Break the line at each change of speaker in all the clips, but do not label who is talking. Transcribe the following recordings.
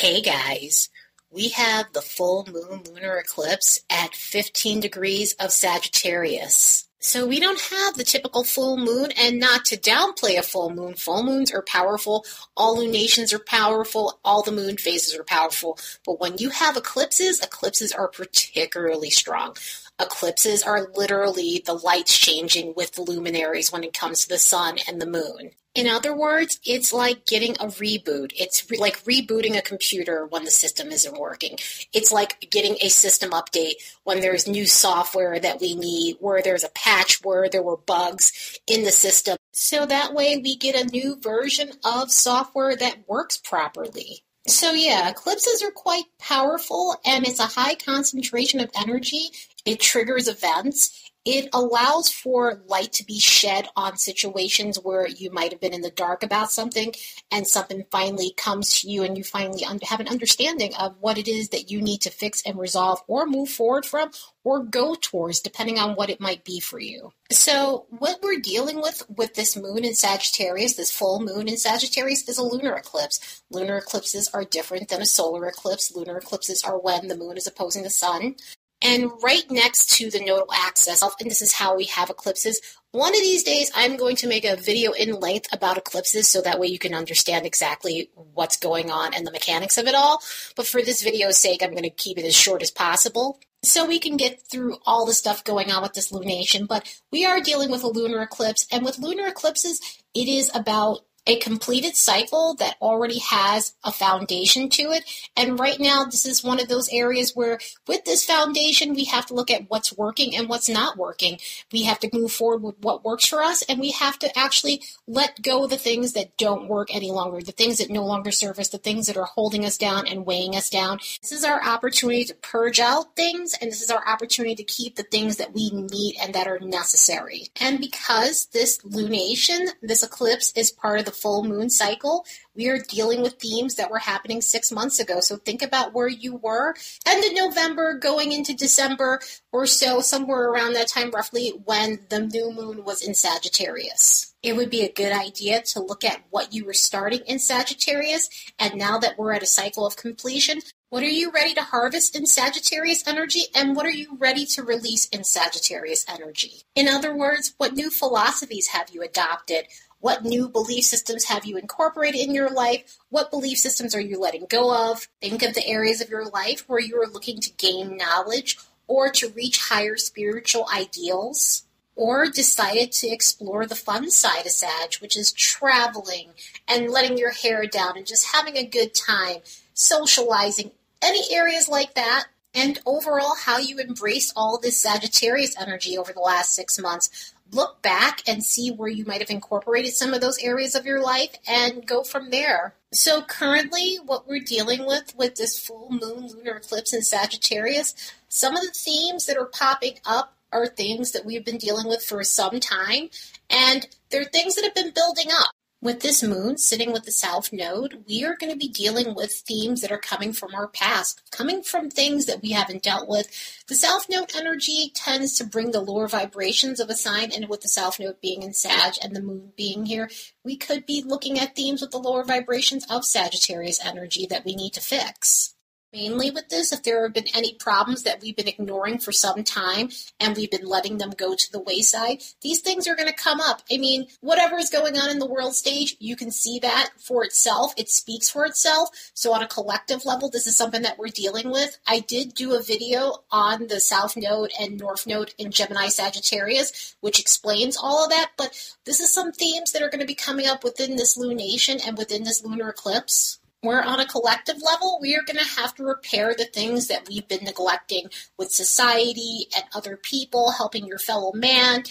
Hey guys, we have the full moon lunar eclipse at 15 degrees of Sagittarius. So we don't have the typical full moon, and not to downplay a full moon. Full moons are powerful. All lunations are powerful. All the moon phases are powerful. But when you have eclipses, eclipses are particularly strong. Eclipses are literally the lights changing with the luminaries when it comes to the sun and the moon. In other words, it's like getting a reboot. It's re- like rebooting a computer when the system isn't working. It's like getting a system update when there's new software that we need, where there's a patch where there were bugs in the system. So that way we get a new version of software that works properly. So yeah, eclipses are quite powerful and it's a high concentration of energy. It triggers events it allows for light to be shed on situations where you might have been in the dark about something and something finally comes to you and you finally have an understanding of what it is that you need to fix and resolve or move forward from or go towards depending on what it might be for you. So what we're dealing with with this moon in Sagittarius, this full moon in Sagittarius is a lunar eclipse. Lunar eclipses are different than a solar eclipse. Lunar eclipses are when the moon is opposing the sun. And right next to the nodal axis, and this is how we have eclipses, one of these days I'm going to make a video in length about eclipses so that way you can understand exactly what's going on and the mechanics of it all. But for this video's sake, I'm going to keep it as short as possible so we can get through all the stuff going on with this lunation. But we are dealing with a lunar eclipse, and with lunar eclipses, it is about a completed cycle that already has a foundation to it. And right now, this is one of those areas where, with this foundation, we have to look at what's working and what's not working. We have to move forward with what works for us, and we have to actually let go of the things that don't work any longer, the things that no longer serve us, the things that are holding us down and weighing us down. This is our opportunity to purge out things, and this is our opportunity to keep the things that we need and that are necessary. And because this lunation, this eclipse, is part of the the full moon cycle, we are dealing with themes that were happening six months ago. So think about where you were end of November, going into December or so, somewhere around that time, roughly, when the new moon was in Sagittarius. It would be a good idea to look at what you were starting in Sagittarius, and now that we're at a cycle of completion, what are you ready to harvest in Sagittarius energy, and what are you ready to release in Sagittarius energy? In other words, what new philosophies have you adopted? What new belief systems have you incorporated in your life? What belief systems are you letting go of? Think of the areas of your life where you are looking to gain knowledge or to reach higher spiritual ideals. Or decided to explore the fun side of Sag, which is traveling and letting your hair down and just having a good time, socializing, any areas like that and overall how you embraced all this Sagittarius energy over the last six months look back and see where you might have incorporated some of those areas of your life and go from there. So currently what we're dealing with with this full moon lunar eclipse in Sagittarius, some of the themes that are popping up are things that we've been dealing with for some time and they're things that have been building up. With this moon sitting with the South Node, we are going to be dealing with themes that are coming from our past, coming from things that we haven't dealt with. The South Node energy tends to bring the lower vibrations of a sign, and with the South Node being in Sag and the moon being here, we could be looking at themes with the lower vibrations of Sagittarius energy that we need to fix mainly with this. If there have been any problems that we've been ignoring for some time and we've been letting them go to the wayside these things are going to come up. I mean whatever is going on in the world stage you can see that for itself. It speaks for itself. So on a collective level this is something that we're dealing with. I did do a video on the south node and north node in gemini sagittarius which explains all of that. But this is some themes that are going to be coming up within this lunation and within this lunar eclipse where on a collective level, we are going to have to repair the things that we've been neglecting with society and other people, helping your fellow man,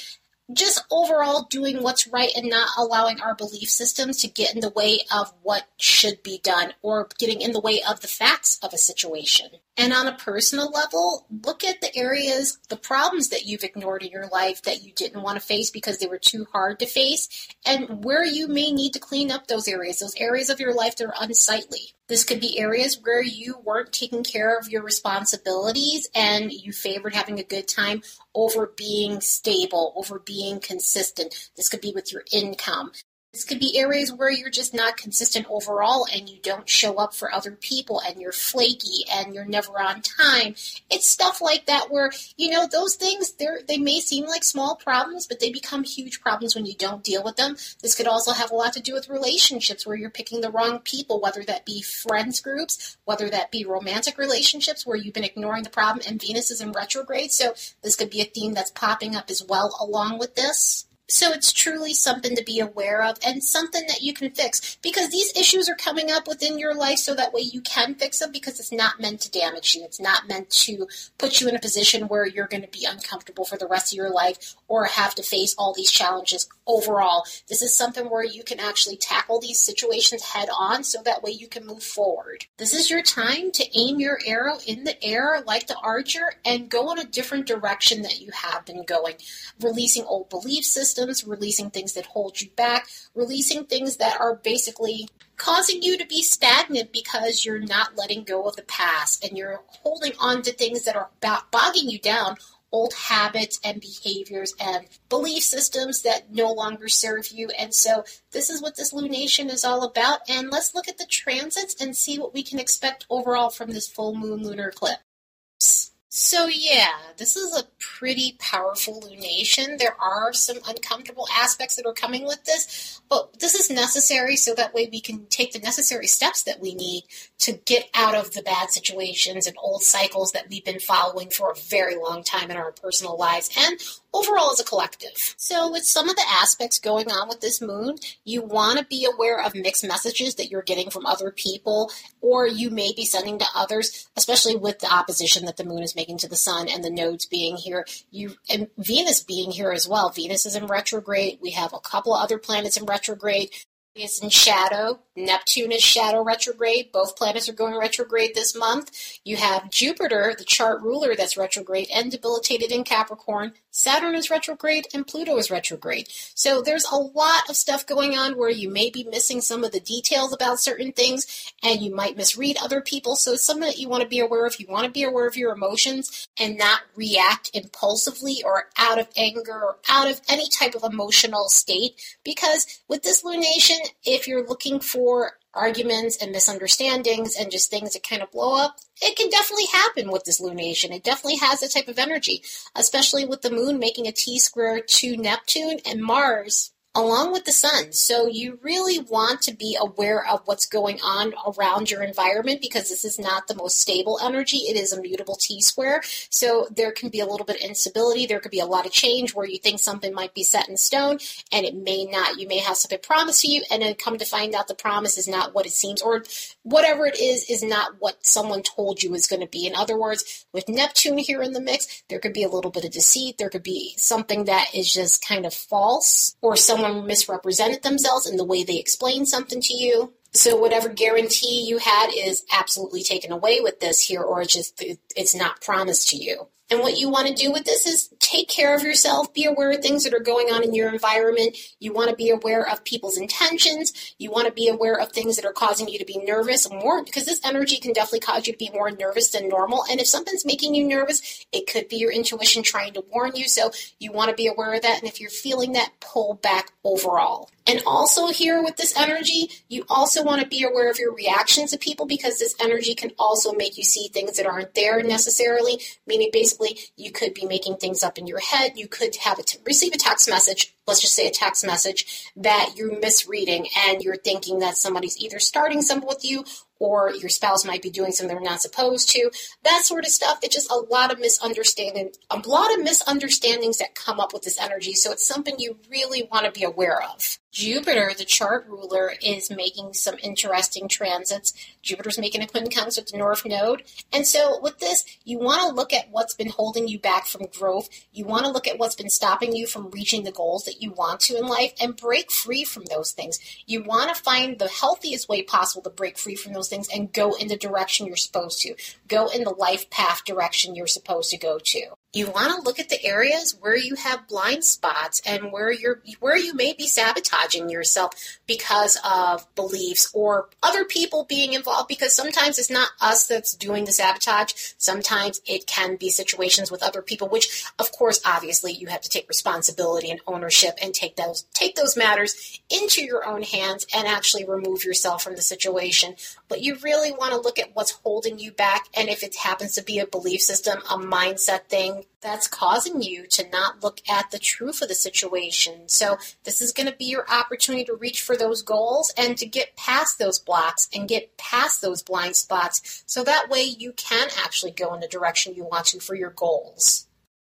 just overall doing what's right and not allowing our belief systems to get in the way of what should be done or getting in the way of the facts of a situation. And on a personal level, look at the areas, the problems that you've ignored in your life that you didn't want to face because they were too hard to face, and where you may need to clean up those areas, those areas of your life that are unsightly. This could be areas where you weren't taking care of your responsibilities and you favored having a good time over being stable, over being consistent. This could be with your income. This could be areas where you're just not consistent overall and you don't show up for other people and you're flaky and you're never on time. It's stuff like that where, you know, those things they they may seem like small problems, but they become huge problems when you don't deal with them. This could also have a lot to do with relationships where you're picking the wrong people, whether that be friends groups, whether that be romantic relationships where you've been ignoring the problem and Venus is in retrograde. So this could be a theme that's popping up as well along with this. So it's truly something to be aware of and something that you can fix because these issues are coming up within your life so that way you can fix them because it's not meant to damage you. It's not meant to put you in a position where you're going to be uncomfortable for the rest of your life or have to face all these challenges overall. This is something where you can actually tackle these situations head on so that way you can move forward. This is your time to aim your arrow in the air like the archer and go in a different direction that you have been going, releasing old belief systems systems, releasing things that hold you back, releasing things that are basically causing you to be stagnant because you're not letting go of the past and you're holding on to things that are bogging you down old habits and behaviors and belief systems that no longer serve you. And so this is what this lunation is all about. And let's look at the transits and see what we can expect overall from this full moon lunar eclipse. So, yeah, this is a pretty powerful lunation. There are some uncomfortable aspects that are coming with this, but this is necessary so that way we can take the necessary steps that we need to get out of the bad situations and old cycles that we've been following for a very long time in our personal lives and overall as a collective. So, with some of the aspects going on with this moon, you want to be aware of mixed messages that you're getting from other people, or you may be sending to others, especially with the opposition that the moon is making to the sun and the nodes being here. You and Venus being here as well. Venus is in retrograde. We have a couple other planets in retrograde. It's in shadow. Neptune is shadow retrograde. Both planets are going retrograde this month. You have Jupiter, the chart ruler, that's retrograde and debilitated in Capricorn. Saturn is retrograde and Pluto is retrograde. So there's a lot of stuff going on where you may be missing some of the details about certain things and you might misread other people. So it's something that you want to be aware of. You want to be aware of your emotions and not react impulsively or out of anger or out of any type of emotional state because with this lunation, if you're looking for arguments and misunderstandings and just things that kind of blow up, it can definitely happen with this lunation. It definitely has that type of energy, especially with the moon making a T square to Neptune and Mars along with the sun. So you really want to be aware of what's going on around your environment because this is not the most stable energy. It is a mutable T square. So there can be a little bit of instability. There could be a lot of change where you think something might be set in stone and it may not. You may have something promised to you and then come to find out the promise is not what it seems or whatever it is is not what someone told you is going to be. In other words, with Neptune here in the mix, there could be a little bit of deceit. There could be something that is just kind of false or some someone misrepresented themselves in the way they explained something to you. So whatever guarantee you had is absolutely taken away with this here, or it's just it's not promised to you. And what you want to do with this is take care of yourself, be aware of things that are going on in your environment. You want to be aware of people's intentions. You want to be aware of things that are causing you to be nervous more because this energy can definitely cause you to be more nervous than normal. And if something's making you nervous, it could be your intuition trying to warn you. So you want to be aware of that. And if you're feeling that, pull back overall. And also here with this energy, you also want to be aware of your reactions to people because this energy can also make you see things that aren't there necessarily, meaning basically you could be making things up in your head. You could have a t- receive a text message, let's just say a text message that you're misreading and you're thinking that somebody's either starting something with you or your spouse might be doing something they're not supposed to. That sort of stuff. It's just a lot of misunderstanding, a lot of misunderstandings that come up with this energy. So it's something you really want to be aware of. Jupiter, the chart ruler, is making some interesting transits. Jupiter's making a quincunx with the North Node. And so with this, you want to look at what's been holding you back from growth. You want to look at what's been stopping you from reaching the goals that you want to in life and break free from those things. You want to find the healthiest way possible to break free from those things and go in the direction you're supposed to. Go in the life path direction you're supposed to go to. You want to look at the areas where you have blind spots and where you're where you may be sabotaging yourself because of beliefs or other people being involved because sometimes it's not us that's doing the sabotage. Sometimes it can be situations with other people which of course obviously you have to take responsibility and ownership and take those take those matters into your own hands and actually remove yourself from the situation. But you really want to look at what's holding you back and if it happens to be a belief system a mindset thing that's causing you to not look at the truth of the situation. So, this is going to be your opportunity to reach for those goals and to get past those blocks and get past those blind spots so that way you can actually go in the direction you want to for your goals.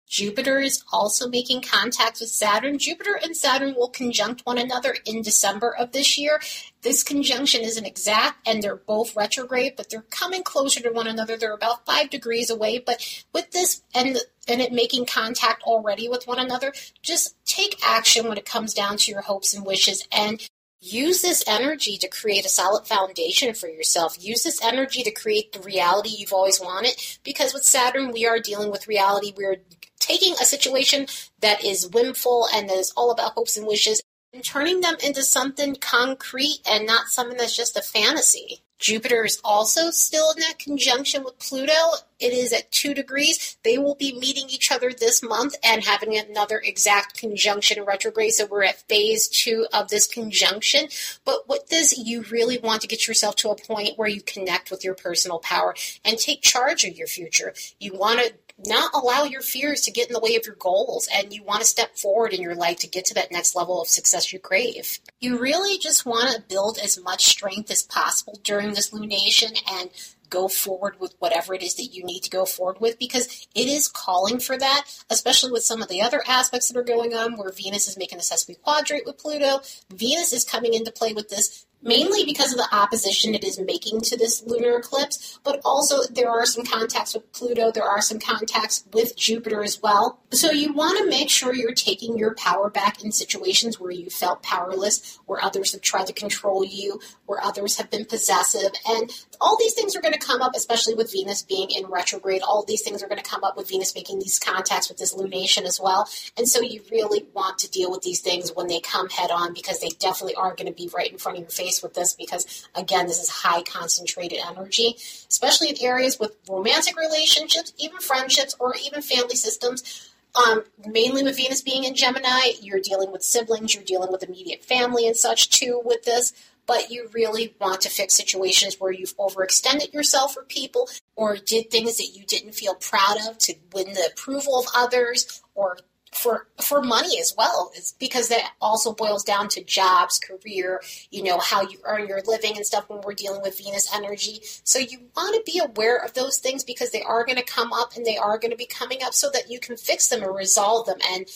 Jupiter is also making contact with Saturn. Jupiter and Saturn will conjunct one another in December of this year. This conjunction isn't exact and they're both retrograde, but they're coming closer to one another. They're about five degrees away. But with this and and it making contact already with one another, just take action when it comes down to your hopes and wishes and use this energy to create a solid foundation for yourself. Use this energy to create the reality you've always wanted because with Saturn, we are dealing with reality. We're taking a situation that is whimful and that is all about hopes and wishes and turning them into something concrete and not something that's just a fantasy. Jupiter is also still in that conjunction with Pluto. It is at two degrees. They will be meeting each other this month and having another exact conjunction in retrograde. So we're at phase two of this conjunction. But with this, you really want to get yourself to a point where you connect with your personal power and take charge of your future. You want to not allow your fears to get in the way of your goals and you want to step forward in your life to get to that next level of success you crave. You really just want to build as much strength as possible during this lunation and go forward with whatever it is that you need to go forward with because it is calling for that, especially with some of the other aspects that are going on where Venus is making a sesquiquadrate with Pluto. Venus is coming into play with this mainly because of the opposition it is making to this lunar eclipse, but also there are some contacts with Pluto, there are some contacts with Jupiter as well. So you want to make sure you're taking your power back in situations where you felt powerless, where others have tried to control you, where others have been possessive, and all these things are going to come up, especially with Venus being in retrograde. All these things are going to come up with Venus making these contacts with this lunation as well. And so you really want to deal with these things when they come head on because they definitely are going to be right in front of your face with this because, again, this is high concentrated energy, especially in areas with romantic relationships, even friendships, or even family systems. Um, mainly with Venus being in Gemini, you're dealing with siblings, you're dealing with immediate family and such too with this. But you really want to fix situations where you've overextended yourself for people or did things that you didn't feel proud of to win the approval of others or for for money as well. It's because that also boils down to jobs career you know how you earn your living and stuff when we're dealing with venus energy. So you want to be aware of those things because they are going to come up and they are going to be coming up so that you can fix them or resolve them. And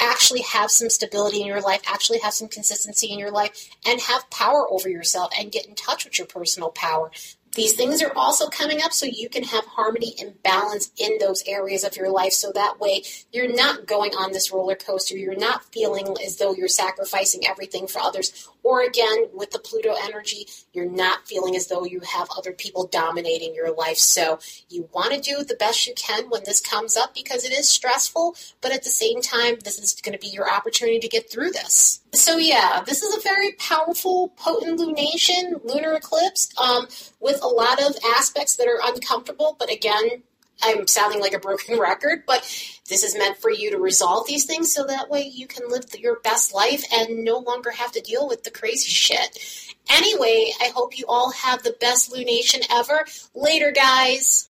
actually have some stability in your life, actually have some consistency in your life, and have power over yourself and get in touch with your personal power. These things are also coming up so you can have harmony and balance in those areas of your life so that way you're not going on this roller coaster. You're not feeling as though you're sacrificing everything for others. Or again, with the Pluto energy, you're not feeling as though you have other people dominating your life. So you want to do the best you can when this comes up because it is stressful, but at the same time, this is going to be your opportunity to get through this. So yeah, this is a very powerful, potent lunation, lunar eclipse. Um, with a lot of aspects that are uncomfortable. But again, I'm sounding like a broken record, but this is meant for you to resolve these things so that way you can live your best life and no longer have to deal with the crazy shit. Anyway, I hope you all have the best lunation ever. Later, guys.